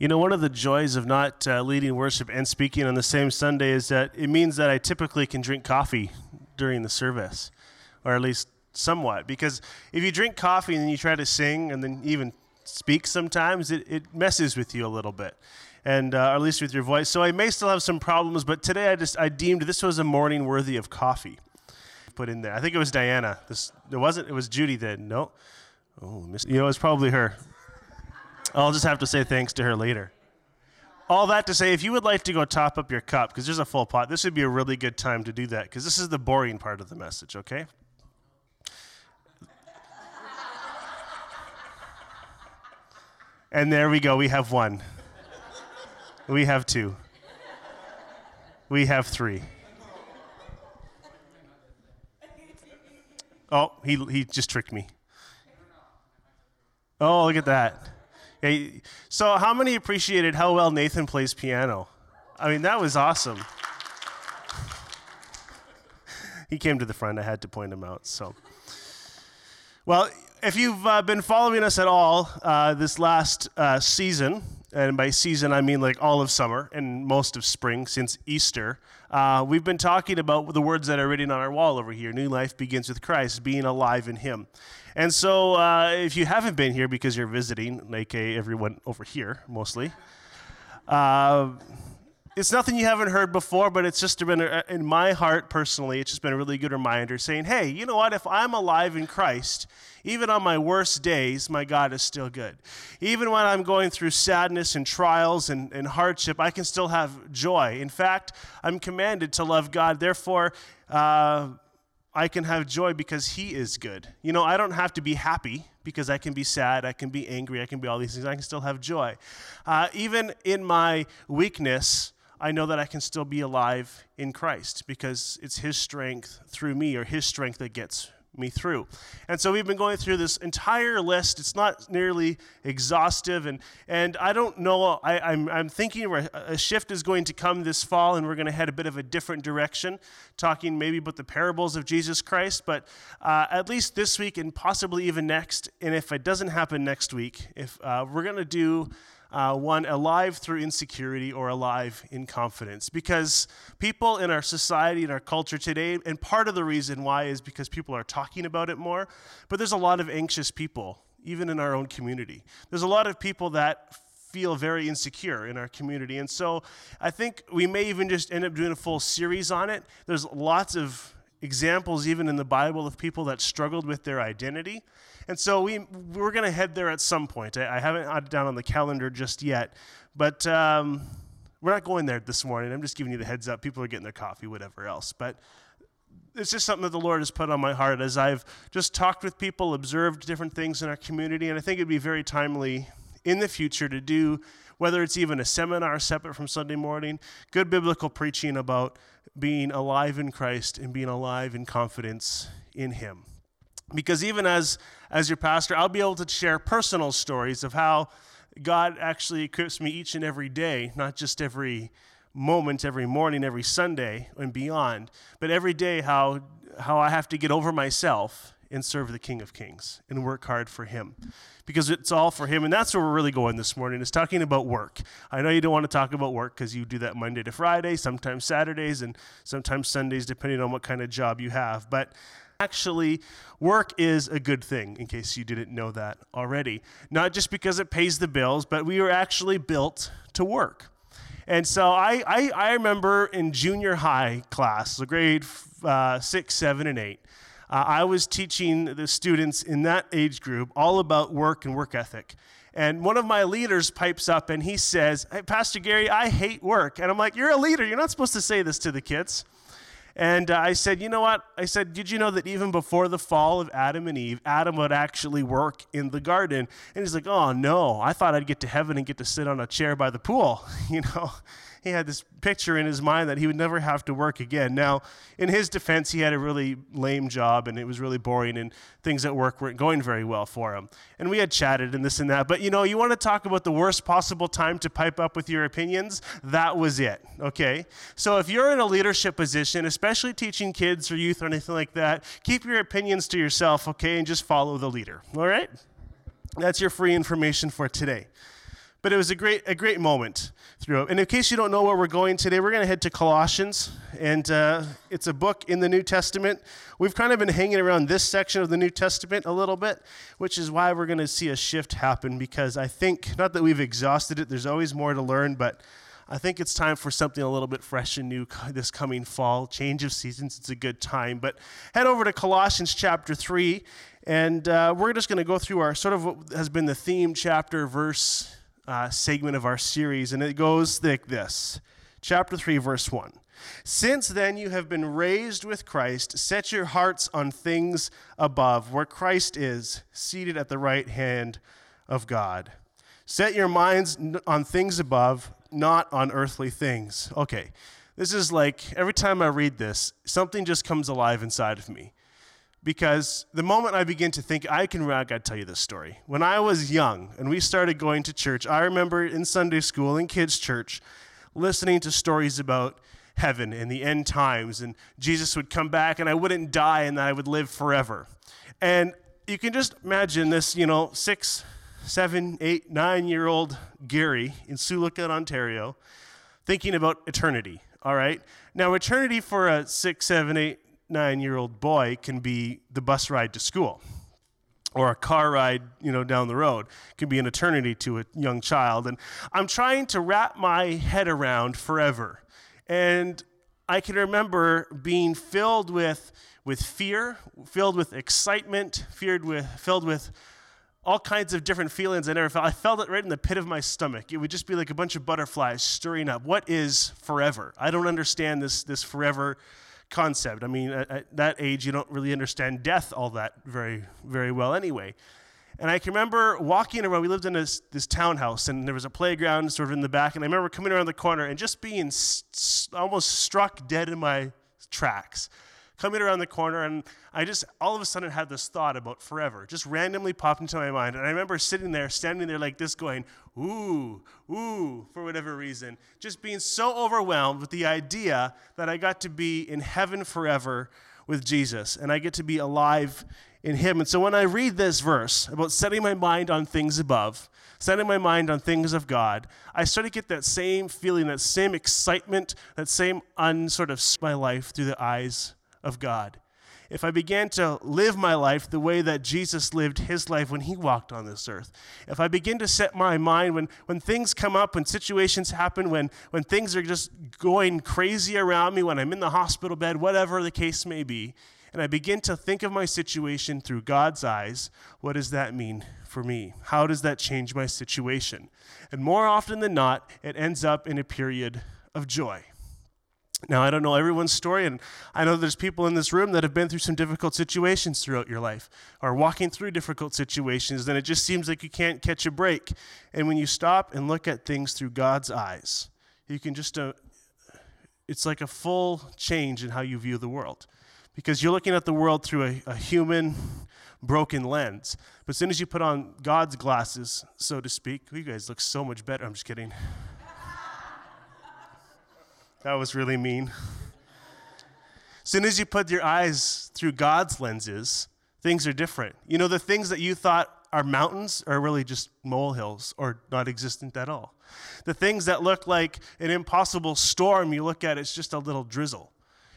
You know, one of the joys of not uh, leading worship and speaking on the same Sunday is that it means that I typically can drink coffee during the service, or at least somewhat. Because if you drink coffee and you try to sing and then even speak sometimes, it, it messes with you a little bit. And uh, at least with your voice. So I may still have some problems, but today I just I deemed this was a morning worthy of coffee. Put in there. I think it was Diana. This it wasn't. It was Judy. Then no. Oh, you know, it's probably her. I'll just have to say thanks to her later. All that to say, if you would like to go top up your cup, because there's a full pot, this would be a really good time to do that, because this is the boring part of the message, okay? And there we go, we have one. We have two. We have three. Oh, he, he just tricked me. Oh, look at that. So, how many appreciated how well Nathan plays piano? I mean, that was awesome. he came to the front. I had to point him out. So, well, if you've uh, been following us at all uh, this last uh, season, and by season I mean like all of summer and most of spring since Easter, uh, we've been talking about the words that are written on our wall over here. New life begins with Christ, being alive in Him. And so, uh, if you haven't been here because you're visiting, like everyone over here mostly, uh, it's nothing you haven't heard before, but it's just been a, in my heart personally. It's just been a really good reminder, saying, "Hey, you know what? If I'm alive in Christ, even on my worst days, my God is still good. Even when I'm going through sadness and trials and, and hardship, I can still have joy. In fact, I'm commanded to love God. Therefore." Uh, I can have joy because He is good. You know, I don't have to be happy because I can be sad, I can be angry, I can be all these things. I can still have joy. Uh, even in my weakness, I know that I can still be alive in Christ because it's His strength through me or His strength that gets me through. And so we've been going through this entire list. It's not nearly exhaustive, and, and I don't know, I, I'm, I'm thinking a shift is going to come this fall, and we're going to head a bit of a different direction, talking maybe about the parables of Jesus Christ, but uh, at least this week and possibly even next, and if it doesn't happen next week, if uh, we're going to do uh, one alive through insecurity or alive in confidence. Because people in our society and our culture today, and part of the reason why is because people are talking about it more, but there's a lot of anxious people, even in our own community. There's a lot of people that feel very insecure in our community. And so I think we may even just end up doing a full series on it. There's lots of examples, even in the Bible, of people that struggled with their identity. And so we, we're going to head there at some point. I, I haven't it down on the calendar just yet, but um, we're not going there this morning. I'm just giving you the heads up. People are getting their coffee, whatever else. But it's just something that the Lord has put on my heart as I've just talked with people, observed different things in our community, and I think it'd be very timely in the future to do, whether it's even a seminar separate from Sunday morning, good biblical preaching about being alive in Christ and being alive in confidence in Him. Because even as, as your pastor, I'll be able to share personal stories of how God actually equips me each and every day, not just every moment, every morning, every Sunday and beyond, but every day how, how I have to get over myself and serve the King of Kings and work hard for Him. Because it's all for Him. And that's where we're really going this morning, is talking about work. I know you don't want to talk about work because you do that Monday to Friday, sometimes Saturdays, and sometimes Sundays, depending on what kind of job you have. But actually, work is a good thing, in case you didn't know that already. Not just because it pays the bills, but we were actually built to work. And so I, I, I remember in junior high class, so grade uh, six, seven, and eight, uh, I was teaching the students in that age group all about work and work ethic. And one of my leaders pipes up and he says, hey, Pastor Gary, I hate work. And I'm like, You're a leader. You're not supposed to say this to the kids. And uh, I said, You know what? I said, Did you know that even before the fall of Adam and Eve, Adam would actually work in the garden? And he's like, Oh, no. I thought I'd get to heaven and get to sit on a chair by the pool, you know? He had this picture in his mind that he would never have to work again. Now, in his defense, he had a really lame job and it was really boring and things at work weren't going very well for him. And we had chatted and this and that. But you know, you want to talk about the worst possible time to pipe up with your opinions? That was it, okay? So if you're in a leadership position, especially teaching kids or youth or anything like that, keep your opinions to yourself, okay, and just follow the leader, all right? That's your free information for today. But it was a great, a great moment throughout. And in case you don't know where we're going today, we're going to head to Colossians. And uh, it's a book in the New Testament. We've kind of been hanging around this section of the New Testament a little bit, which is why we're going to see a shift happen because I think, not that we've exhausted it, there's always more to learn, but I think it's time for something a little bit fresh and new this coming fall. Change of seasons, it's a good time. But head over to Colossians chapter 3, and uh, we're just going to go through our sort of what has been the theme chapter verse uh, segment of our series, and it goes like this Chapter 3, verse 1. Since then you have been raised with Christ, set your hearts on things above, where Christ is, seated at the right hand of God. Set your minds on things above, not on earthly things. Okay, this is like every time I read this, something just comes alive inside of me because the moment I begin to think, I can, I gotta tell you this story. When I was young and we started going to church, I remember in Sunday school, in kids' church, listening to stories about heaven and the end times, and Jesus would come back and I wouldn't die and that I would live forever. And you can just imagine this, you know, six, seven, eight, nine year old Gary in Lookout, Ontario, thinking about eternity. All right. Now, eternity for a six, seven, eight, nine year old boy can be the bus ride to school or a car ride you know down the road can be an eternity to a young child and i'm trying to wrap my head around forever and i can remember being filled with with fear filled with excitement feared with filled with all kinds of different feelings I never felt. I felt it right in the pit of my stomach. It would just be like a bunch of butterflies stirring up. What is forever? I don't understand this, this forever concept. I mean, at, at, that age, you don't really understand death all that very, very well anyway. And I can remember walking around. We lived in this, this townhouse, and there was a playground sort of in the back. And I remember coming around the corner and just being st- almost struck dead in my tracks coming around the corner, and I just all of a sudden had this thought about forever, just randomly popped into my mind. And I remember sitting there, standing there like this, going, ooh, ooh, for whatever reason, just being so overwhelmed with the idea that I got to be in heaven forever with Jesus, and I get to be alive in Him. And so when I read this verse about setting my mind on things above, setting my mind on things of God, I start to get that same feeling, that same excitement, that same unsort of my life through the eyes of God. If I began to live my life the way that Jesus lived his life when he walked on this earth, if I begin to set my mind when, when things come up, when situations happen, when, when things are just going crazy around me, when I'm in the hospital bed, whatever the case may be, and I begin to think of my situation through God's eyes, what does that mean for me? How does that change my situation? And more often than not, it ends up in a period of joy. Now, I don't know everyone's story, and I know there's people in this room that have been through some difficult situations throughout your life, or walking through difficult situations, and it just seems like you can't catch a break. And when you stop and look at things through God's eyes, you can just, uh, it's like a full change in how you view the world. Because you're looking at the world through a, a human, broken lens. But as soon as you put on God's glasses, so to speak, you guys look so much better. I'm just kidding. That was really mean. As soon as you put your eyes through God's lenses, things are different. You know, the things that you thought are mountains are really just molehills or not existent at all. The things that look like an impossible storm, you look at it's just a little drizzle.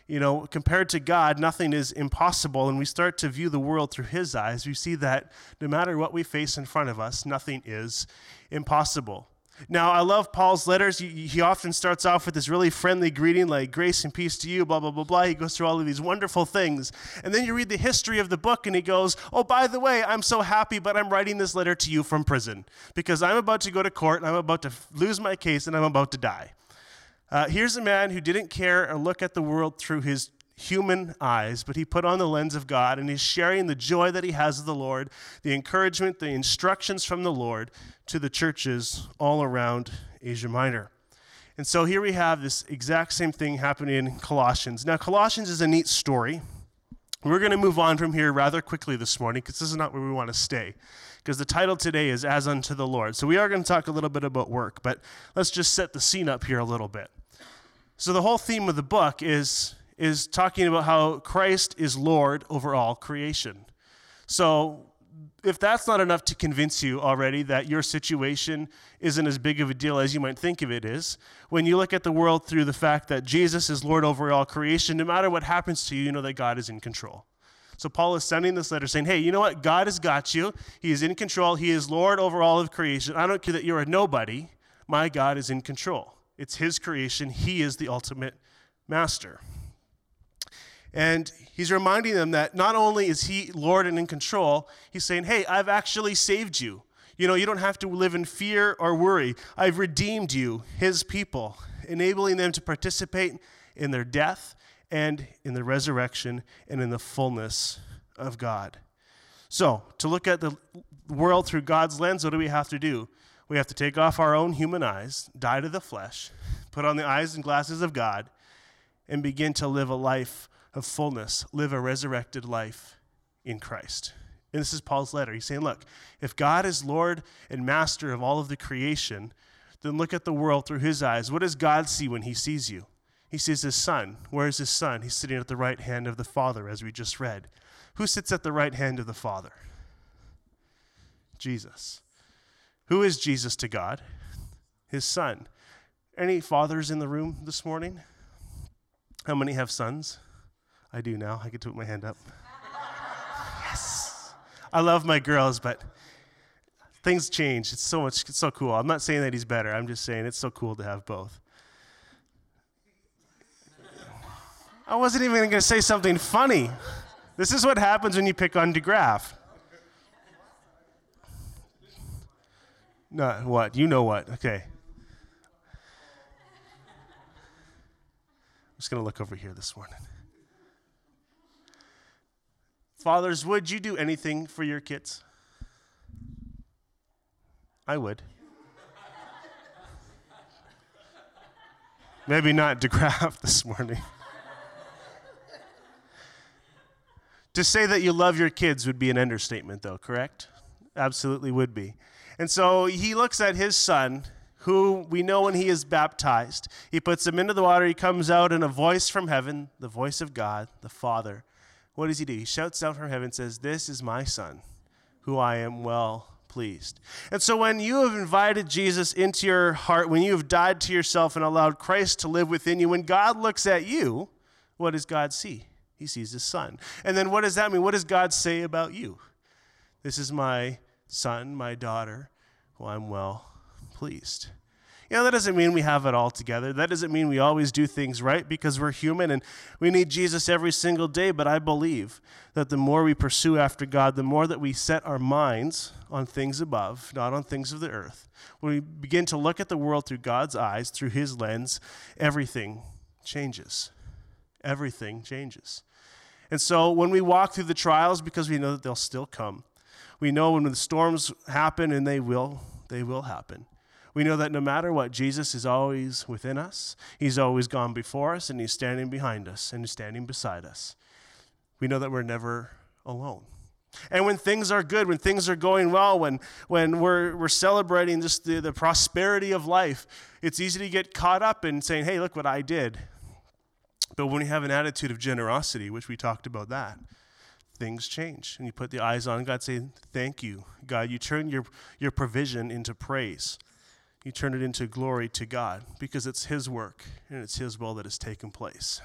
You know, compared to God, nothing is impossible, and we start to view the world through His eyes. We see that no matter what we face in front of us, nothing is impossible. Now, I love Paul's letters. He, often starts off with this really friendly greeting, like grace and peace to you, blah, blah, blah, blah. He goes through all of these wonderful things. And then you read the history of the book, and he goes, Oh, by the way, I'm so happy, but I'm writing this letter to you from prison because I'm about to go to court, and I'm about to lose my case, and I'm about to die. Uh, here's a man who didn't care or look at the world through his human eyes, but he put on the lens of God and he's sharing the joy that he has of the Lord, the encouragement, the instructions from the Lord to the churches all around Asia Minor. And so here we have this exact same thing happening in Colossians. Now, Colossians is a neat story. We're going to move on from here rather quickly this morning because this is not where we want to stay. Because the title today is As Unto the Lord. So we are going to talk a little bit about work, but let's just set the scene up here a little bit. So the whole theme of the book is is talking about how Christ is Lord over all creation. So if that's not enough to convince you already that your situation isn't as big of a deal as you might think of it is, when you look at the world through the fact that Jesus is Lord over all creation, no matter what happens to you, you know that God is in control. So Paul is sending this letter saying, hey, you know what? God has got you. He is in control. He is Lord over all of creation. I don't care that you're a nobody. My God is in control. It's his creation. He is the ultimate master. And he's reminding them that not only is he Lord and in control, he's saying, hey, I've actually saved you. You know, you don't have to live in fear or worry. I've redeemed you, his people, enabling them to participate in their death and in the resurrection and in the fullness of God. So, to look at the world through God's lens, what do we have to do? We have to take off our own human eyes, die to the flesh, put on the eyes and glasses of God, and begin to live a life of fullness, live a resurrected life in Christ. And this is Paul's letter. He's saying, look, if God is Lord and master of all of the creation, then look at the world through his eyes. What does God see when he sees you? He sees his son. Where is his son? He's sitting at the right hand of the Father, as we just read. Who sits at the right hand of the Father? Jesus. Who is Jesus to God? His son. Any fathers in the room this morning? How many have sons? I do now. I get to put my hand up. yes. I love my girls, but things change. It's so much, it's so cool. I'm not saying that he's better. I'm just saying it's so cool to have both. I wasn't even going to say something funny. This is what happens when you pick on DeGraff. Not what? You know what? Okay. I'm just going to look over here this morning. Fathers, would you do anything for your kids? I would. Maybe not DeGraff this morning. to say that you love your kids would be an understatement, though, correct? Absolutely would be. And so he looks at his son, who we know when he is baptized. He puts him into the water. He comes out, and a voice from heaven, the voice of God, the Father, what does he do? He shouts out from heaven says, This is my son, who I am well pleased. And so when you have invited Jesus into your heart, when you have died to yourself and allowed Christ to live within you, when God looks at you, what does God see? He sees his son. And then what does that mean? What does God say about you? This is my son, my daughter, who I'm well pleased. You know, that doesn't mean we have it all together. That doesn't mean we always do things right because we're human and we need Jesus every single day. But I believe that the more we pursue after God, the more that we set our minds on things above, not on things of the earth. When we begin to look at the world through God's eyes, through His lens, everything changes. Everything changes. And so when we walk through the trials, because we know that they'll still come, we know when the storms happen, and they will, they will happen we know that no matter what, Jesus is always within us. He's always gone before us, and He's standing behind us, and He's standing beside us. We know that we're never alone. And when things are good, when things are going well, when, when we're, we're celebrating just the, the prosperity of life, it's easy to get caught up in saying, hey, look what I did. But when you have an attitude of generosity, which we talked about that, things change. And you put the eyes on God, saying, Thank you, God. You turn your, your provision into praise you turn it into glory to God because it's His work and it's His will that has taken place.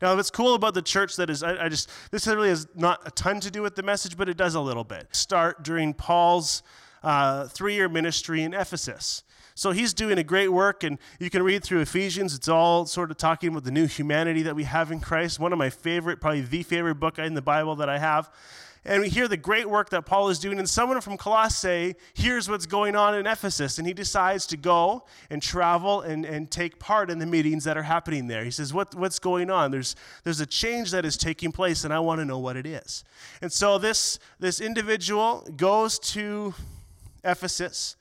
Now, what's cool about the church that is, I, I, just, this really has not a ton to do with the message, but it does a little bit. Start during Paul's uh, three year ministry in Ephesus. So he's doing a great work, and you can read through Ephesians. It's all sort of talking about the new humanity that we have in Christ. One of my favorite, probably the favorite book in the Bible that I have and we hear the great work that Paul is doing. And someone from Colossae hears what's going on in Ephesus, and he decides to go and travel and, and take part in the meetings that are happening there. He says, what, What's going on? There's, there's a change that is taking place, and I want to know what it is. And so this, this individual goes to Ephesus.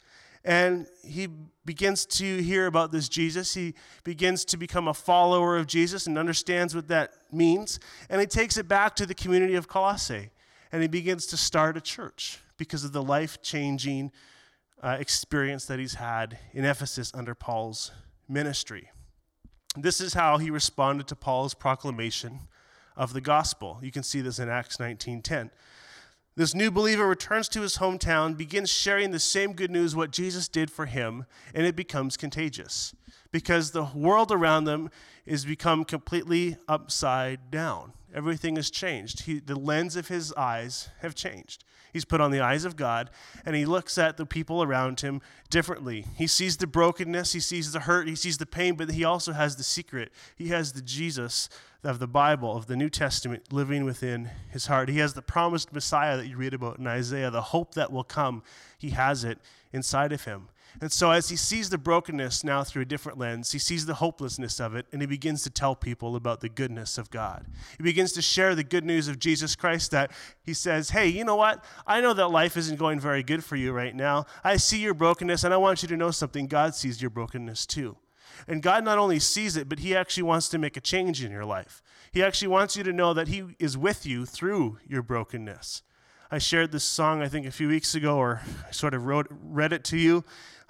And he begins to hear about this Jesus. He begins to become a follower of Jesus and understands what that means. And he takes it back to the community of Colossae and he begins to start a church because of the life changing uh, experience that he's had in Ephesus under Paul's ministry. This is how he responded to Paul's proclamation of the gospel. You can see this in Acts 19:10. This new believer returns to his hometown, begins sharing the same good news, what Jesus did for him, and it becomes contagious because the world around them is become completely upside down. Everything has changed. He, the lens of his eyes have changed. He's put on the eyes of God, and he looks at the people around him differently. He sees the brokenness, he sees the hurt, he sees the pain, but he also has the secret. He has the Jesus of the Bible, of the New Testament, living within his heart. He has the promised Messiah that you read about in Isaiah, the hope that will come. He has it inside of him. And so, as he sees the brokenness now through a different lens, he sees the hopelessness of it, and he begins to tell people about the goodness of God. He begins to share the good news of Jesus Christ that he says, Hey, you know what? I know that life isn't going very good for you right now. I see your brokenness, and I want you to know something. God sees your brokenness too. And God not only sees it, but he actually wants to make a change in your life. He actually wants you to know that he is with you through your brokenness. I shared this song, I think, a few weeks ago, or I sort of wrote, read it to you.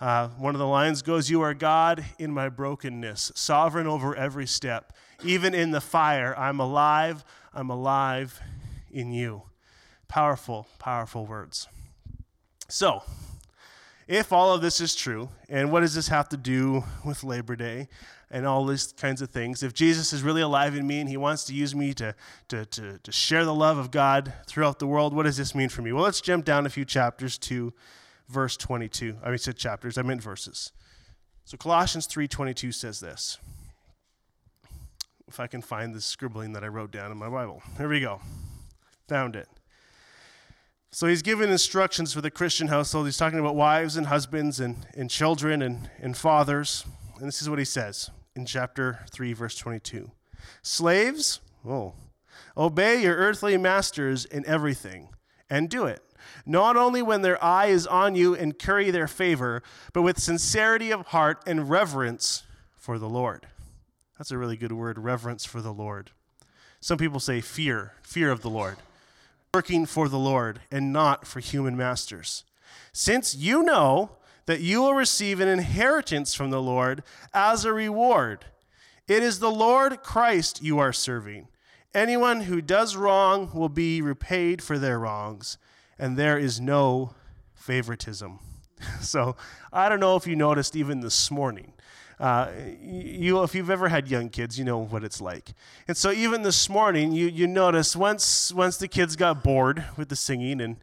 Uh, one of the lines goes, You are God in my brokenness, sovereign over every step. Even in the fire, I'm alive, I'm alive in you. Powerful, powerful words. So, if all of this is true, and what does this have to do with Labor Day and all these kinds of things? If Jesus is really alive in me and he wants to use me to, to, to, to share the love of God throughout the world, what does this mean for me? Well, let's jump down a few chapters to verse 22. I mean, said chapters, I meant verses. So Colossians 3.22 says this. If I can find the scribbling that I wrote down in my Bible. Here we go. Found it. So he's giving instructions for the Christian household. He's talking about wives and husbands and, and children and, and fathers. And this is what he says in chapter 3, verse 22. Slaves, oh, obey your earthly masters in everything and do it not only when their eye is on you and curry their favor, but with sincerity of heart and reverence for the Lord. That's a really good word, reverence for the Lord. Some people say fear, fear of the Lord, working for the Lord and not for human masters. Since you know that you will receive an inheritance from the Lord as a reward, it is the Lord Christ you are serving. Anyone who does wrong will be repaid for their wrongs and there is no favoritism. so I don't know if you noticed even this morning. Uh, you, if you've ever had young kids, you know what it's like. And so even this morning, you, you notice once, once the kids got bored with the singing and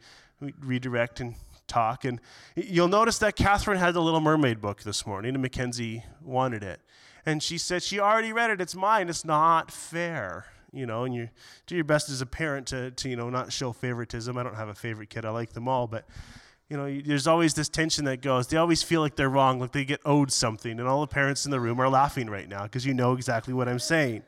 redirect and talk, and you'll notice that Catherine had the Little Mermaid book this morning, and Mackenzie wanted it. And she said, She already read it. It's mine. It's not fair you know, and you do your best as a parent to, to, you know, not show favoritism. I don't have a favorite kid. I like them all, but you know, there's always this tension that goes. They always feel like they're wrong, like they get owed something, and all the parents in the room are laughing right now because you know exactly what I'm saying.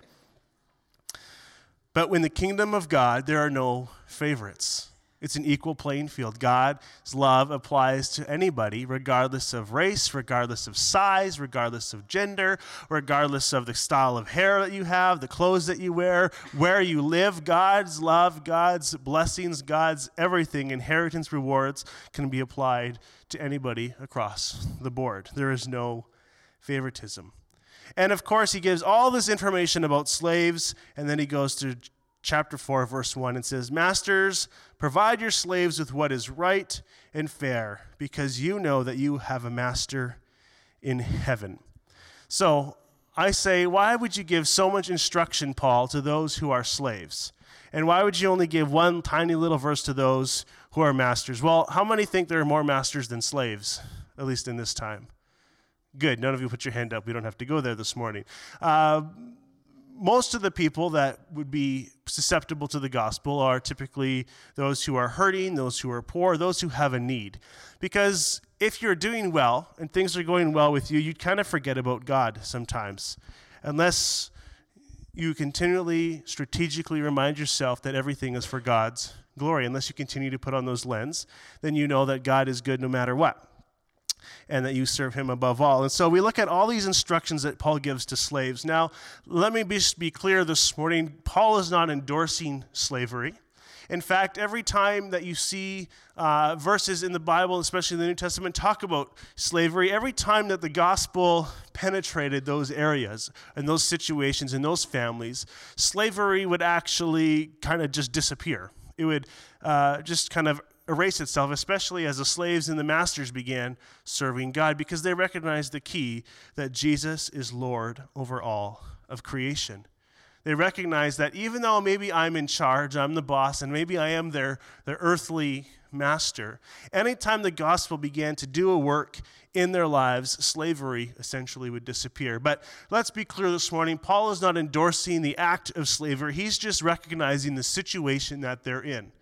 But in the kingdom of God, there are no favorites. It's an equal playing field. God's love applies to anybody, regardless of race, regardless of size, regardless of gender, regardless of the style of hair that you have, the clothes that you wear, where you live. God's love, God's blessings, God's everything, inheritance, rewards can be applied to anybody across the board. There is no favoritism. And of course, he gives all this information about slaves, and then he goes to chapter 4, verse 1, and says, Masters, provide your slaves with what is right and fair, because you know that you have a master in heaven. So I say, why would you give so much instruction, Paul, to those who are slaves? And why would you only give one tiny little verse to those who are masters? Well, how many think there are more masters than slaves, at least in this time? Good. None of you put your hand up. We don't have to go there this morning. Uh, most of the people that would be susceptible to the gospel are typically those who are hurting, those who are poor, those who have a need. Because if you're doing well and things are going well with you, you kind of forget about God sometimes. Unless you continually strategically remind yourself that everything is for God's glory, unless you continue to put on those lens, then you know that God is good no matter what and that you serve him above all. And so we look at all these instructions that Paul gives to slaves. Now, let me be, be clear this morning Paul is not endorsing slavery. In fact, every time that you see uh, verses in the Bible, especially in the New Testament, talk about slavery, every time that the gospel penetrated those areas and those situations and those families, slavery would actually kind of just disappear. It would uh, just kind of erase itself, especially as the slaves and the masters began serving God, because they recognized the key that Jesus is Lord over all of creation. They recognize that even though maybe I'm in charge, I'm the boss, and maybe I am their, their earthly master, anytime the gospel began to do a work in their lives, slavery essentially would disappear. But let's be clear this morning Paul is not endorsing the act of slavery, he's just recognizing the situation that they're in.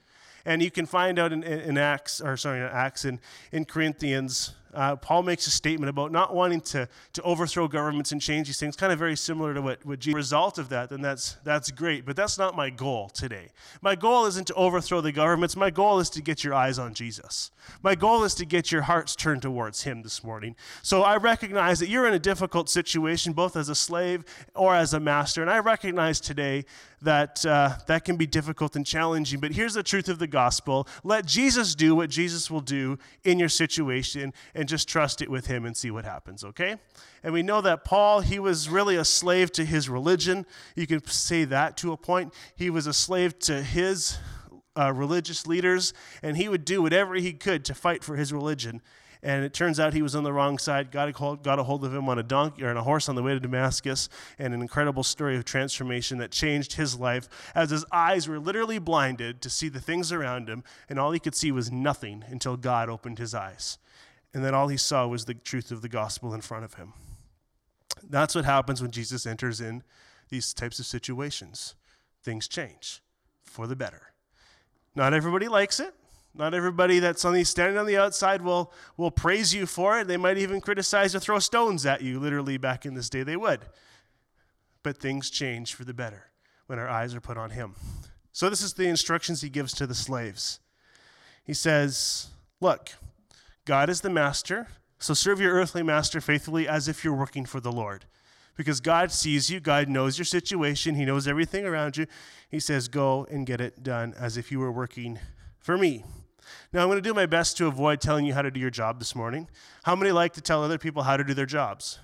And you can find out in, in Acts, or sorry, Acts, in, in Corinthians, uh, Paul makes a statement about not wanting to, to overthrow governments and change these things, kind of very similar to what, what Jesus. result of that, then that's, that's great. But that's not my goal today. My goal isn't to overthrow the governments. My goal is to get your eyes on Jesus. My goal is to get your hearts turned towards Him this morning. So I recognize that you're in a difficult situation, both as a slave or as a master. And I recognize today that uh, that can be difficult and challenging. But here's the truth of the gospel let Jesus do what Jesus will do in your situation and just trust it with him and see what happens, okay? And we know that Paul, he was really a slave to his religion. You could say that to a point. He was a slave to his uh, religious leaders, and he would do whatever he could to fight for his religion. And it turns out he was on the wrong side. Hold, got a hold of him on a donkey or on a horse on the way to Damascus, and an incredible story of transformation that changed his life as his eyes were literally blinded to see the things around him, and all he could see was nothing until God opened his eyes. And then all he saw was the truth of the gospel in front of him. That's what happens when Jesus enters in these types of situations. Things change for the better. Not everybody likes it. Not everybody that's on the standing on the outside will, will praise you for it. They might even criticize or throw stones at you. Literally, back in this day, they would. But things change for the better when our eyes are put on Him. So, this is the instructions He gives to the slaves. He says, Look, God is the master, so serve your earthly master faithfully as if you're working for the Lord. Because God sees you, God knows your situation, He knows everything around you. He says, Go and get it done as if you were working for me. Now, I'm going to do my best to avoid telling you how to do your job this morning. How many like to tell other people how to do their jobs?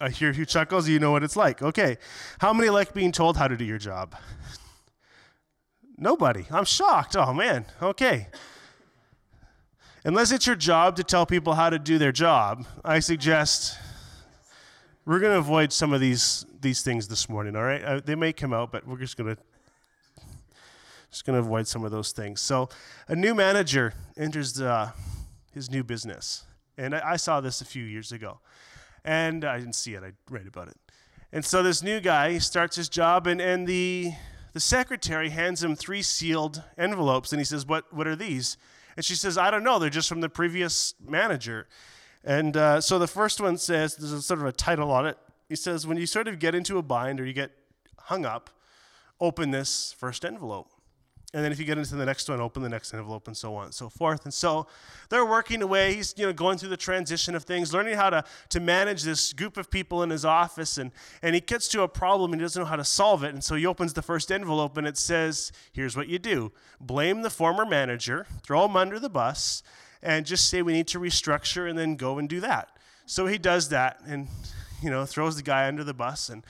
I hear a few chuckles. You know what it's like. Okay. How many like being told how to do your job? Nobody. I'm shocked. Oh, man. Okay. Unless it's your job to tell people how to do their job, I suggest we're going to avoid some of these, these things this morning, all right? Uh, they may come out, but we're just going to just going to avoid some of those things. So, a new manager enters his new business. And I, I, saw this a few years ago. And I didn't see it, I read about it. And so, this new guy starts his job, and, and the, the secretary hands him three sealed envelopes. And he says, what, what are these? And she says, I don't know. They're just from the previous manager. And uh, so, the first one says, there's a sort of a title on it. He says, When you sort of get into a bind or you get hung up, open this first envelope. And then if you get into the next one, open the next envelope and so on and so forth. And so they're working away. He's you know, going through the transition of things, learning how to, to manage this group of people in his office. And, and he gets to a problem and he doesn't know how to solve it. And so he opens the first envelope and it says, here's what you do blame the former manager, throw him under the bus, and just say we need to restructure and then go and do that. So he does that and you know throws the guy under the bus and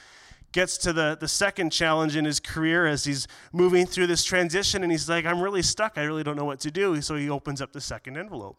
gets to the, the second challenge in his career as he's moving through this transition and he's like, I'm really stuck. I really don't know what to do. So he opens up the second envelope.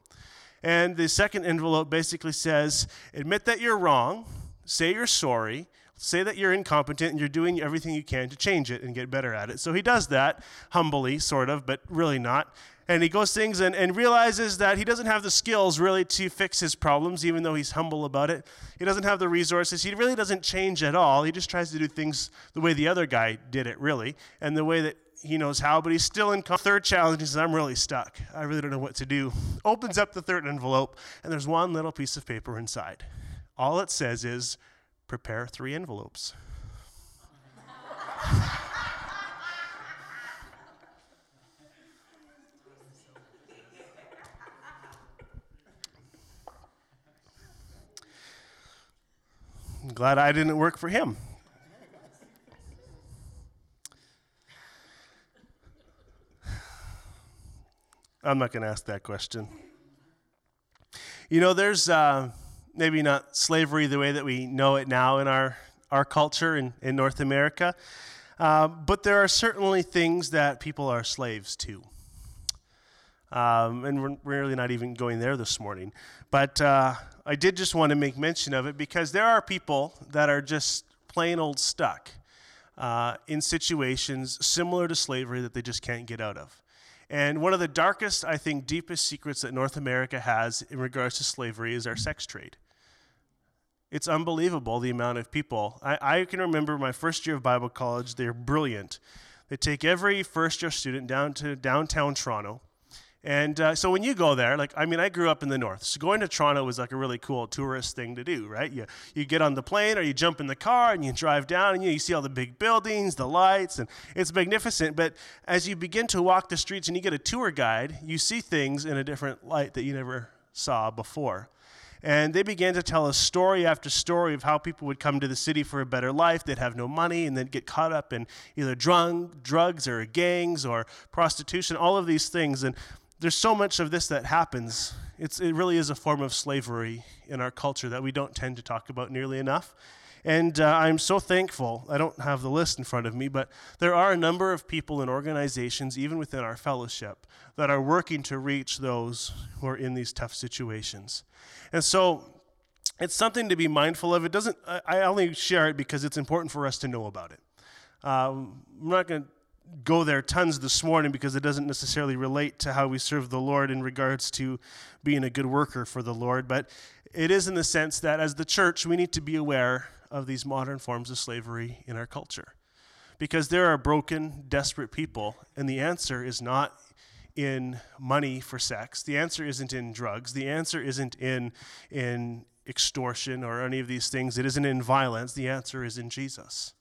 And the second envelope basically says, Admit that you're wrong, say you're sorry, say that you're incompetent and you're doing everything you can to change it and get better at it. So he does that humbly, sort of, but really not and he goes things and, and realizes that he doesn't have the skills really to fix his problems, even though he's humble about it. He doesn't have the resources. He really doesn't change at all. He just tries to do things the way the other guy did it, really, and the way that he knows how, but he's still in third challenge. He says, I'm really stuck. I really don't know what to do. Opens up the third envelope, and there's one little piece of paper inside. All it says is, prepare three envelopes. Glad I didn't work for him. I'm not going to ask that question. You know, there's uh, maybe not slavery the way that we know it now in our, our culture in, in North America, Uh, but there are certainly things that people are slaves to. Um, and we're really not even going there this morning. But uh, I did just want to make mention of it because there are people that are just plain old stuck uh, in situations similar to slavery that they just can't get out of. And one of the darkest, I think, deepest secrets that North America has in regards to slavery is our sex trade. It's unbelievable the amount of people. I, I can remember my first year of Bible college, they're brilliant. They take every first year student down to downtown Toronto and uh, so when you go there, like, I mean, I grew up in the north. So going to Toronto was like a really cool tourist thing to do, right? You, you get on the plane or you jump in the car and you drive down and you, you see all the big buildings, the lights, and it's magnificent. But as you begin to walk the streets and you get a tour guide, you see things in a different light that you never saw before. And they began to tell us story after story of how people would come to the city for a better life. They'd have no money and then get caught up in either drug, drugs or gangs or prostitution, all of these things. And there's so much of this that happens. It's, it really is a form of slavery in our culture that we don't tend to talk about nearly enough. And uh, I'm so thankful. I don't have the list in front of me, but there are a number of people and organizations, even within our fellowship, that are working to reach those who are in these tough situations. And so it's something to be mindful of. It doesn't, I only share it because it's important for us to know about it. Um, I'm not going to go there tons this morning because it doesn't necessarily relate to how we serve the Lord in regards to being a good worker for the Lord, but it is in the sense that as the church, we need to be aware of these modern forms of slavery in our culture. Because there are broken, desperate people, and the answer is not in money for sex. The answer isn't in drugs. The answer isn't in, in extortion or any of these things. It isn't in violence. The answer is in Jesus.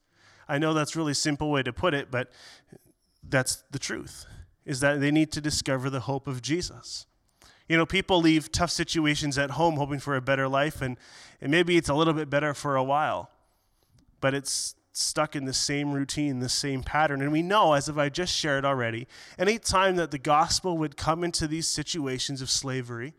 I know that's really simple way to put it, but that's the truth, is that they need to discover the hope of Jesus. You know, people leave tough situations at home hoping for a better life, and, and maybe it's a little bit better for a while, but it's stuck in the same routine, the same pattern. And we know, as if I just shared already, any time that the gospel would come into these situations of slavery,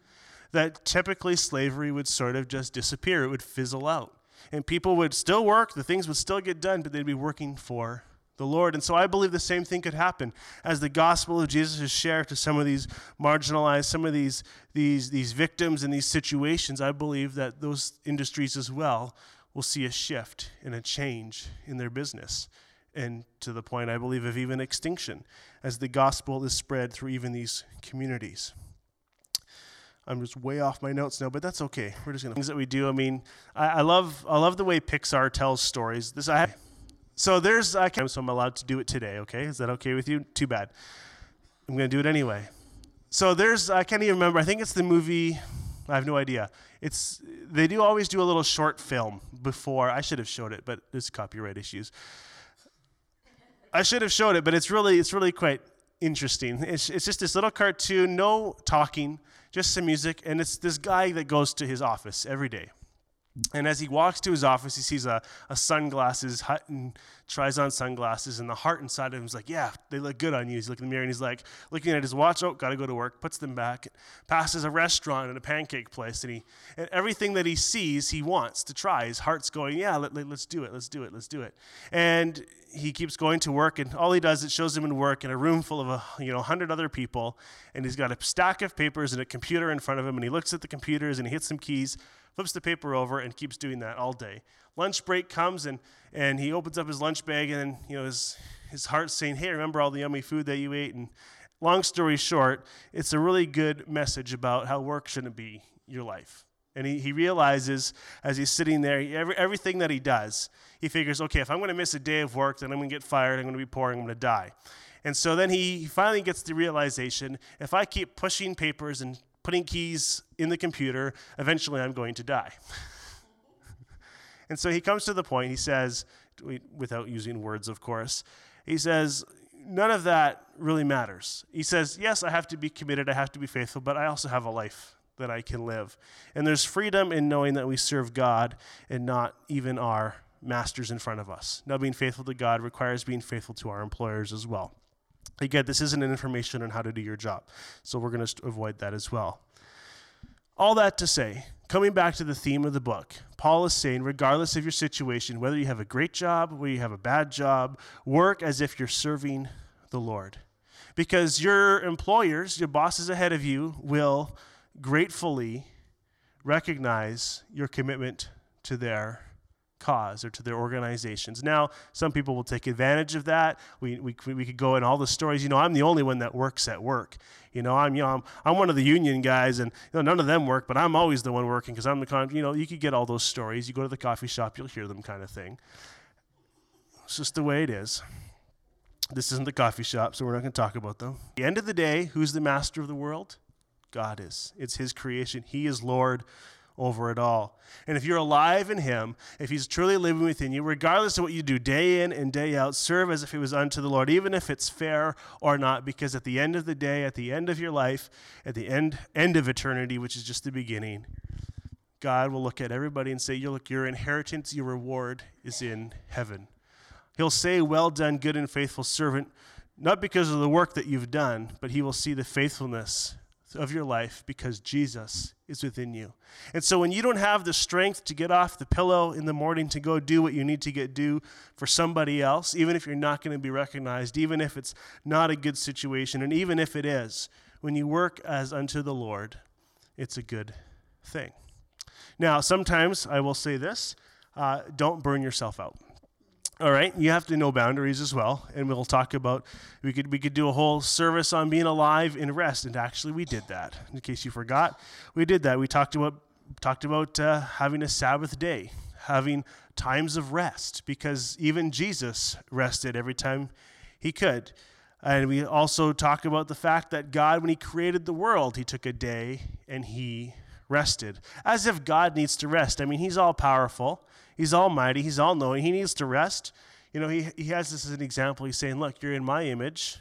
that typically slavery would sort of just disappear, it would fizzle out and people would still work, the things would still get done, but they'd be working for the Lord. And so I believe the same thing could happen as the gospel of Jesus is shared to some of these marginalized, some of these, these, these victims in these situations. I believe that those industries as well will see a shift and a change in their business. And to the point, I believe, of even extinction as the gospel is spread through even these communities. I'm just way off my notes now, but that's okay. We're just gonna things that we do. I mean, I, I love I love the way Pixar tells stories. This I so there's I can so I'm allowed to do it today. Okay, is that okay with you? Too bad. I'm gonna do it anyway. So there's I can't even remember. I think it's the movie. I have no idea. It's they do always do a little short film before. I should have showed it, but there's copyright issues. I should have showed it, but it's really it's really quite interesting. It's, it's just this little cartoon, no talking just some music, and it's this guy that goes to his office every day. And as he walks to his office, he sees a, a sunglasses hut and tries on sunglasses. And the heart inside of him is like, Yeah, they look good on you. He's looking in the mirror and he's like, looking at his watch, Oh, got to go to work, puts them back, passes a restaurant and a pancake place. And, he, and everything that he sees, he wants to try. His heart's going, Yeah, let, let, let's do it, let's do it, let's do it. And he keeps going to work, and all he does is shows him in work in a room full of a you know hundred other people, and he's got a stack of papers and a computer in front of him, and he looks at the computers and he hits some keys, flips the paper over, and keeps doing that all day. Lunch break comes, and and he opens up his lunch bag, and you know his his heart's saying, "Hey, remember all the yummy food that you ate?" And long story short, it's a really good message about how work shouldn't be your life. And he, he realizes as he's sitting there, every, everything that he does, he figures, okay, if I'm going to miss a day of work, then I'm going to get fired, I'm going to be poor, I'm going to die. And so then he finally gets the realization if I keep pushing papers and putting keys in the computer, eventually I'm going to die. and so he comes to the point, he says, without using words, of course, he says, none of that really matters. He says, yes, I have to be committed, I have to be faithful, but I also have a life that I can live. And there's freedom in knowing that we serve God and not even our masters in front of us. Now, being faithful to God requires being faithful to our employers as well. Again, this isn't an information on how to do your job, so we're going to avoid that as well. All that to say, coming back to the theme of the book, Paul is saying, regardless of your situation, whether you have a great job, whether you have a bad job, work as if you're serving the Lord. Because your employers, your bosses ahead of you, will gratefully recognize your commitment to their cause or to their organizations. Now, some people will take advantage of that. We, we, we could go in all the stories. You know, I'm the only one that works at work. You know, I'm, you know, I'm, I'm one of the union guys, and you know, none of them work, but I'm always the one working because I'm the con. You know, you could get all those stories. You go to the coffee shop, you'll hear them, kind of thing. It's just the way it is. This isn't the coffee shop, so we're not going to talk about them. At the end of the day, who's the master of the world? God is. It's His creation. He is Lord over it all. And if you're alive in Him, if He's truly living within you, regardless of what you do day in and day out, serve as if it was unto the Lord, even if it's fair or not, because at the end of the day, at the end of your life, at the end, end of eternity, which is just the beginning, God will look at everybody and say, you Look, your inheritance, your reward is in heaven. He'll say, Well done, good and faithful servant, not because of the work that you've done, but He will see the faithfulness of your life because Jesus is within you. And so when you don't have the strength to get off the pillow in the morning to go do what you need to get do for somebody else, even if you're not going to be recognized, even if it's not a good situation, and even if it is, when you work as unto the Lord, it's a good thing. Now, sometimes I will say this uh, don't burn yourself out. All right, you have to know boundaries as well, and we'll talk about. We could we could do a whole service on being alive in rest, and actually we did that. In case you forgot, we did that. We talked about talked about uh, having a Sabbath day, having times of rest, because even Jesus rested every time he could. And we also talk about the fact that God, when He created the world, He took a day and He rested, as if God needs to rest. I mean, He's all powerful. He's almighty, he's all knowing. He needs to rest. You know, he, he has this as an example. He's saying, Look, you're in my image,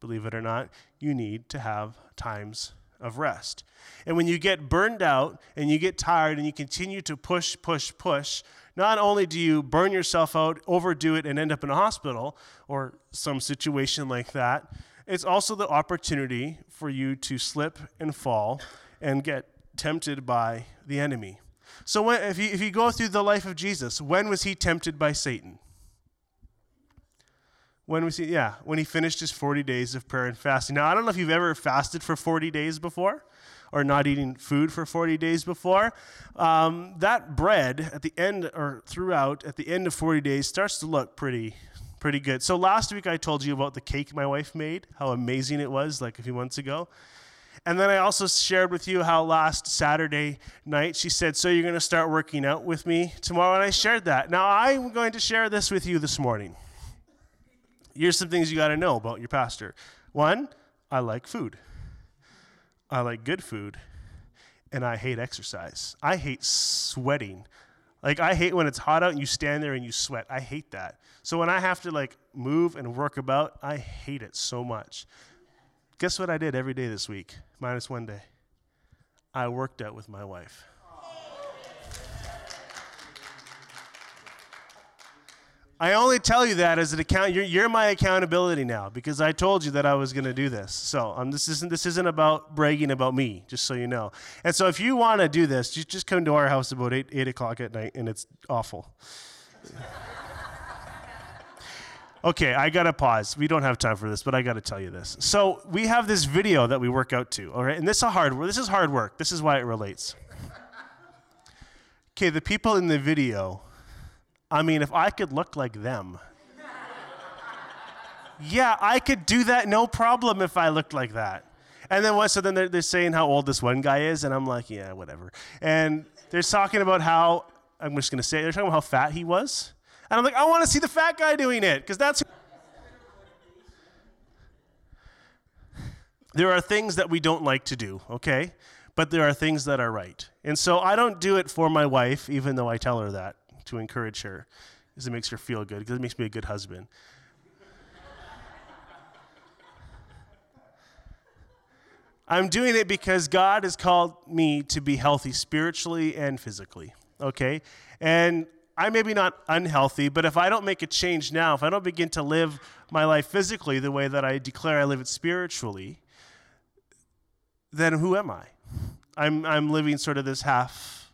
believe it or not. You need to have times of rest. And when you get burned out and you get tired and you continue to push, push, push, not only do you burn yourself out, overdo it, and end up in a hospital or some situation like that, it's also the opportunity for you to slip and fall and get tempted by the enemy. So when, if, you, if you go through the life of Jesus, when was he tempted by Satan? When was he? Yeah, when he finished his 40 days of prayer and fasting. Now, I don't know if you've ever fasted for 40 days before or not eating food for 40 days before. Um, that bread at the end or throughout, at the end of 40 days, starts to look pretty pretty good. So last week I told you about the cake my wife made, how amazing it was, like a few months ago. And then I also shared with you how last Saturday night she said, So you're going to start working out with me tomorrow? And I shared that. Now I'm going to share this with you this morning. Here's some things you got to know about your pastor. One, I like food, I like good food, and I hate exercise. I hate sweating. Like I hate when it's hot out and you stand there and you sweat. I hate that. So when I have to like move and work about, I hate it so much. Guess what I did every day this week, minus one day? I worked out with my wife. I only tell you that as an account. You're, you're, my accountability now because I told you that I was going to do this. So um, this isn't this isn't about bragging about me, just so you know. And so if you want to do this, just just come to our house about eight eight o'clock at night, and it's awful. Okay, I gotta pause. We don't have time for this, but I gotta tell you this. So we have this video that we work out to, all right? And this is hard work. this is hard work. This is why it relates. Okay, the people in the video, I mean, if I could look like them. yeah, I could do that no problem if I looked like that. And then what? So then they're, they're saying how old this one guy is, and I'm like, yeah, whatever. And they're talking about how I'm just gonna say they're talking about how fat he was. And I'm like, I want to see the fat guy doing it because that's. there are things that we don't like to do, okay? But there are things that are right. And so I don't do it for my wife, even though I tell her that to encourage her, because it makes her feel good, because it makes me a good husband. I'm doing it because God has called me to be healthy spiritually and physically, okay? And I may be not unhealthy, but if I don't make a change now, if I don't begin to live my life physically the way that I declare I live it spiritually, then who am I? I'm, I'm living sort of this half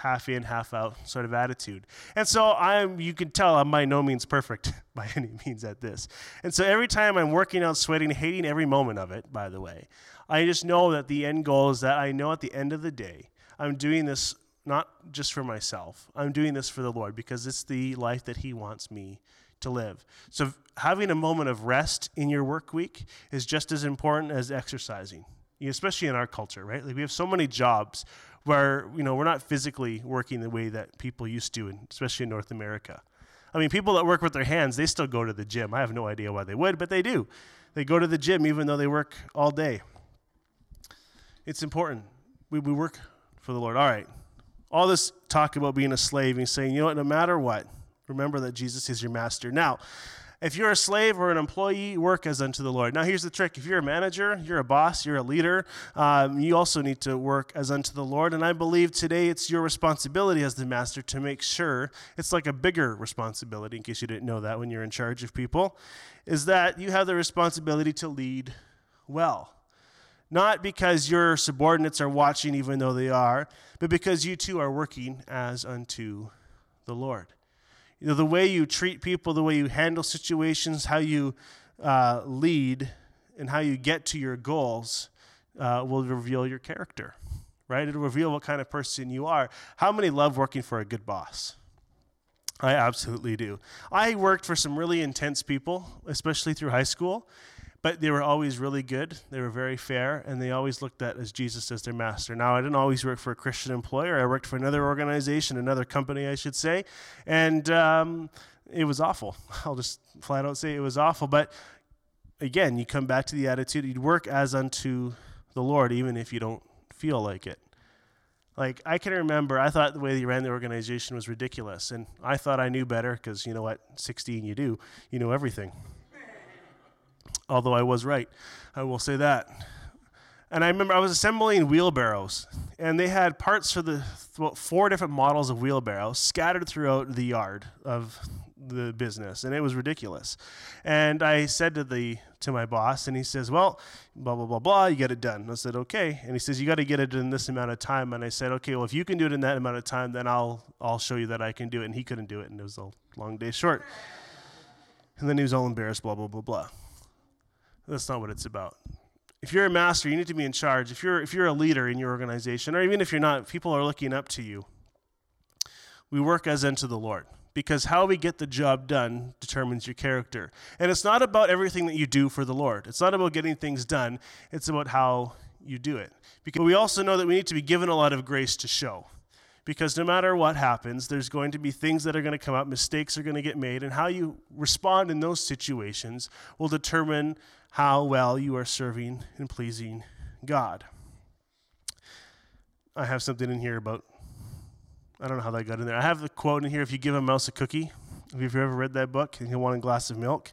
half in, half out sort of attitude. And so I'm you can tell I'm by no means perfect by any means at this. And so every time I'm working out, sweating, hating every moment of it, by the way, I just know that the end goal is that I know at the end of the day, I'm doing this not just for myself. I'm doing this for the Lord because it's the life that He wants me to live. So having a moment of rest in your work week is just as important as exercising, especially in our culture, right? Like we have so many jobs where you know we're not physically working the way that people used to, especially in North America. I mean, people that work with their hands, they still go to the gym. I have no idea why they would, but they do. They go to the gym even though they work all day. It's important. We, we work for the Lord. All right. All this talk about being a slave and saying, you know what, no matter what, remember that Jesus is your master. Now, if you're a slave or an employee, work as unto the Lord. Now, here's the trick if you're a manager, you're a boss, you're a leader, um, you also need to work as unto the Lord. And I believe today it's your responsibility as the master to make sure it's like a bigger responsibility, in case you didn't know that when you're in charge of people, is that you have the responsibility to lead well. Not because your subordinates are watching, even though they are, but because you too are working as unto the Lord. You know, the way you treat people, the way you handle situations, how you uh, lead, and how you get to your goals uh, will reveal your character, right? It'll reveal what kind of person you are. How many love working for a good boss? I absolutely do. I worked for some really intense people, especially through high school, but they were always really good. They were very fair, and they always looked at as Jesus as their master. Now, I didn't always work for a Christian employer. I worked for another organization, another company, I should say, and um, it was awful. I'll just flat out say it was awful. But again, you come back to the attitude: you'd work as unto the Lord, even if you don't feel like it. Like I can remember, I thought the way they ran the organization was ridiculous, and I thought I knew better because you know what, 16 you do, you know everything although I was right. I will say that. And I remember I was assembling wheelbarrows, and they had parts for the well, four different models of wheelbarrows scattered throughout the yard of the business, and it was ridiculous. And I said to the to my boss, and he says, "Well, blah blah blah blah, you get it done." I said, "Okay," and he says, "You got to get it in this amount of time." And I said, "Okay, well, if you can do it in that amount of time, then I'll I'll show you that I can do it." And he couldn't do it, and it was a long day short. And then he was all embarrassed, blah blah blah blah. That's not what it's about. If you're a master, you need to be in charge. If you're if you're a leader in your organization, or even if you're not, people are looking up to you. We work as unto the Lord because how we get the job done determines your character. And it's not about everything that you do for the Lord. It's not about getting things done. It's about how you do it. Because we also know that we need to be given a lot of grace to show. Because no matter what happens, there's going to be things that are going to come up, mistakes are going to get made, and how you respond in those situations will determine how well you are serving and pleasing God. I have something in here about, I don't know how that got in there. I have the quote in here if you give a mouse a cookie, if you've ever read that book and you want a glass of milk.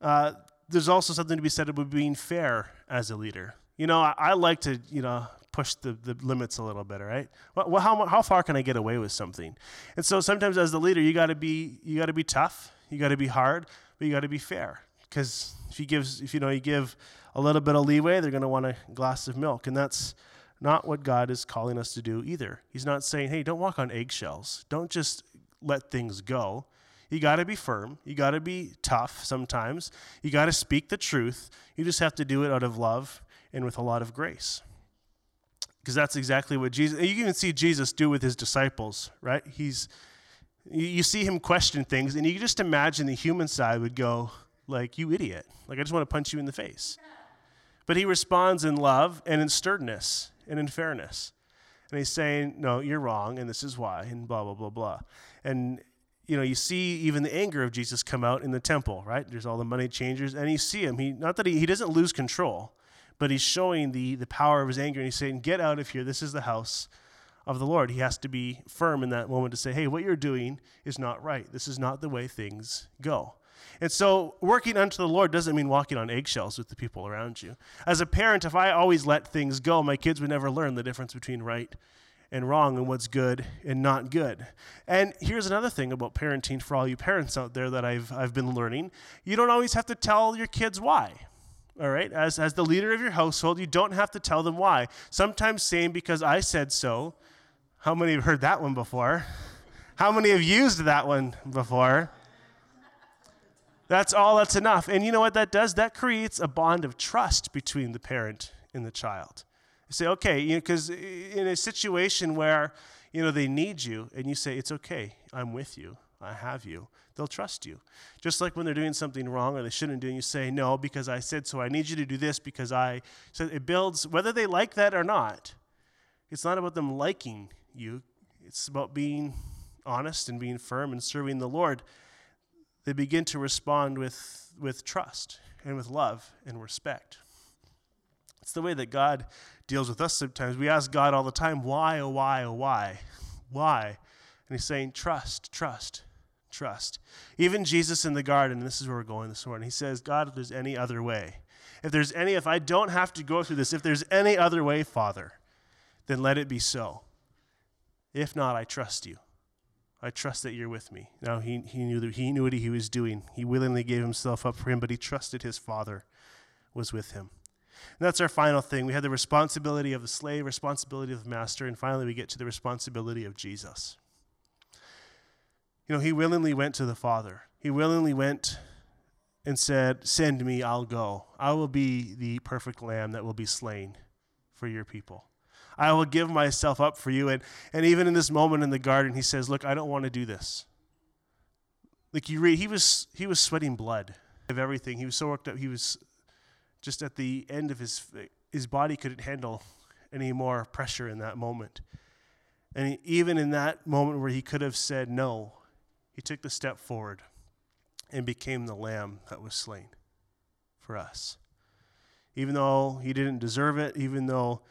Uh, there's also something to be said about being fair as a leader. You know, I, I like to, you know, push the, the limits a little bit, right? Well, how, how far can I get away with something? And so sometimes as the leader, you got to be you got to be tough, you got to be hard, but you got to be fair because if you give if you know you give a little bit of leeway, they're going to want a glass of milk, and that's not what God is calling us to do either. He's not saying, "Hey, don't walk on eggshells. Don't just let things go." You got to be firm. You got to be tough sometimes. You got to speak the truth. You just have to do it out of love and with a lot of grace. Because that's exactly what Jesus, you can even see Jesus do with his disciples, right? He's, you see him question things, and you just imagine the human side would go, like, you idiot. Like, I just want to punch you in the face. But he responds in love and in sternness and in fairness. And he's saying, no, you're wrong, and this is why, and blah, blah, blah, blah. And, you know, you see even the anger of Jesus come out in the temple, right? There's all the money changers, and you see him. He, not that he, he doesn't lose control, but he's showing the, the power of his anger, and he's saying, get out of here. This is the house of the Lord. He has to be firm in that moment to say, hey, what you're doing is not right. This is not the way things go. And so, working unto the Lord doesn't mean walking on eggshells with the people around you. As a parent, if I always let things go, my kids would never learn the difference between right and wrong and what's good and not good. And here's another thing about parenting for all you parents out there that I've, I've been learning you don't always have to tell your kids why. All right, as, as the leader of your household, you don't have to tell them why. Sometimes saying because I said so How many have heard that one before? How many have used that one before? That's all that's enough. And you know what that does? That creates a bond of trust between the parent and the child. You say, okay, because you know, in a situation where you know they need you, and you say, it's okay, I'm with you, I have you, they'll trust you. Just like when they're doing something wrong or they shouldn't do, and you say, no, because I said so, I need you to do this because I. So it builds, whether they like that or not, it's not about them liking you, it's about being honest and being firm and serving the Lord. They begin to respond with, with trust and with love and respect. It's the way that God deals with us sometimes. We ask God all the time, why, oh, why, oh, why? Why? And He's saying, trust, trust, trust. Even Jesus in the garden, this is where we're going this morning, He says, God, if there's any other way, if there's any, if I don't have to go through this, if there's any other way, Father, then let it be so. If not, I trust you. I trust that you're with me. Now he, he knew that he knew what he was doing. He willingly gave himself up for him, but he trusted his father was with him. And that's our final thing. We had the responsibility of the slave, responsibility of the master, and finally we get to the responsibility of Jesus. You know, he willingly went to the Father. He willingly went and said, Send me, I'll go. I will be the perfect lamb that will be slain for your people. I will give myself up for you. And, and even in this moment in the garden, he says, Look, I don't want to do this. Like you read, he was, he was sweating blood of everything. He was so worked up. He was just at the end of his, his body couldn't handle any more pressure in that moment. And even in that moment where he could have said no, he took the step forward and became the lamb that was slain for us. Even though he didn't deserve it, even though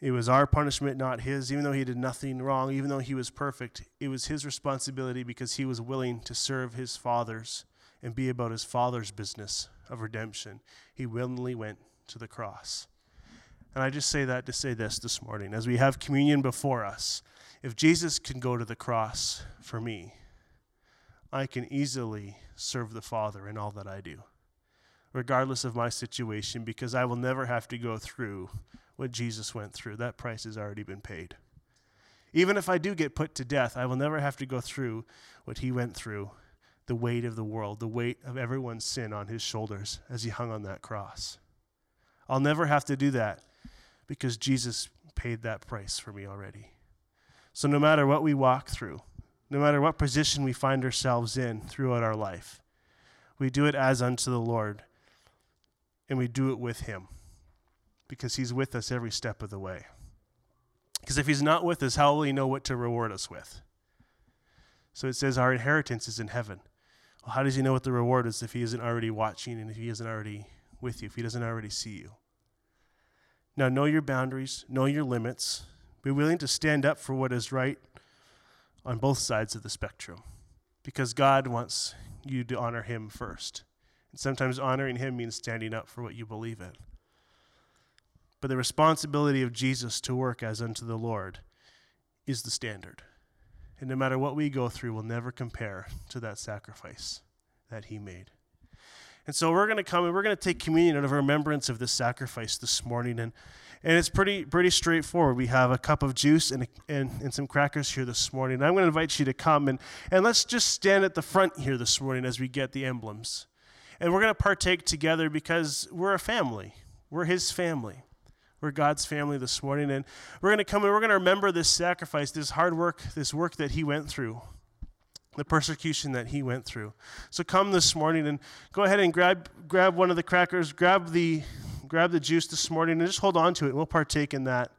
it was our punishment, not his. Even though he did nothing wrong, even though he was perfect, it was his responsibility because he was willing to serve his fathers and be about his father's business of redemption. He willingly went to the cross. And I just say that to say this this morning. As we have communion before us, if Jesus can go to the cross for me, I can easily serve the Father in all that I do, regardless of my situation, because I will never have to go through what Jesus went through. That price has already been paid. Even if I do get put to death, I will never have to go through what he went through the weight of the world, the weight of everyone's sin on his shoulders as he hung on that cross. I'll never have to do that because Jesus paid that price for me already. So, no matter what we walk through, no matter what position we find ourselves in throughout our life, we do it as unto the Lord and we do it with Him because he's with us every step of the way. Because if he's not with us, how will he know what to reward us with? So it says our inheritance is in heaven. Well, how does he know what the reward is if he isn't already watching and if he isn't already with you, if he doesn't already see you? Now, know your boundaries, know your limits, be willing to stand up for what is right on both sides of the spectrum because God wants you to honor him first. And sometimes honoring him means standing up for what you believe in but the responsibility of Jesus to work as unto the Lord is the standard. And no matter what we go through, will never compare to that sacrifice that he made. And so we're going to come and we're going to take communion out of remembrance of this sacrifice this morning. And, and it's pretty, pretty straightforward. We have a cup of juice and, a, and, and some crackers here this morning. And I'm going to invite you to come and, and let's just stand at the front here this morning as we get the emblems. And we're going to partake together because we're a family, we're his family. We're God's family this morning, and we're going to come and we're going to remember this sacrifice, this hard work, this work that He went through, the persecution that He went through. So come this morning and go ahead and grab grab one of the crackers, grab the grab the juice this morning, and just hold on to it. We'll partake in that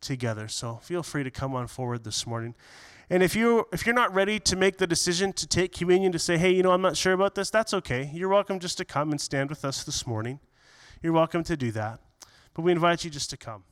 together. So feel free to come on forward this morning. And if you if you're not ready to make the decision to take communion to say, "Hey, you know, I'm not sure about this." That's okay. You're welcome just to come and stand with us this morning. You're welcome to do that. But we invite you just to come.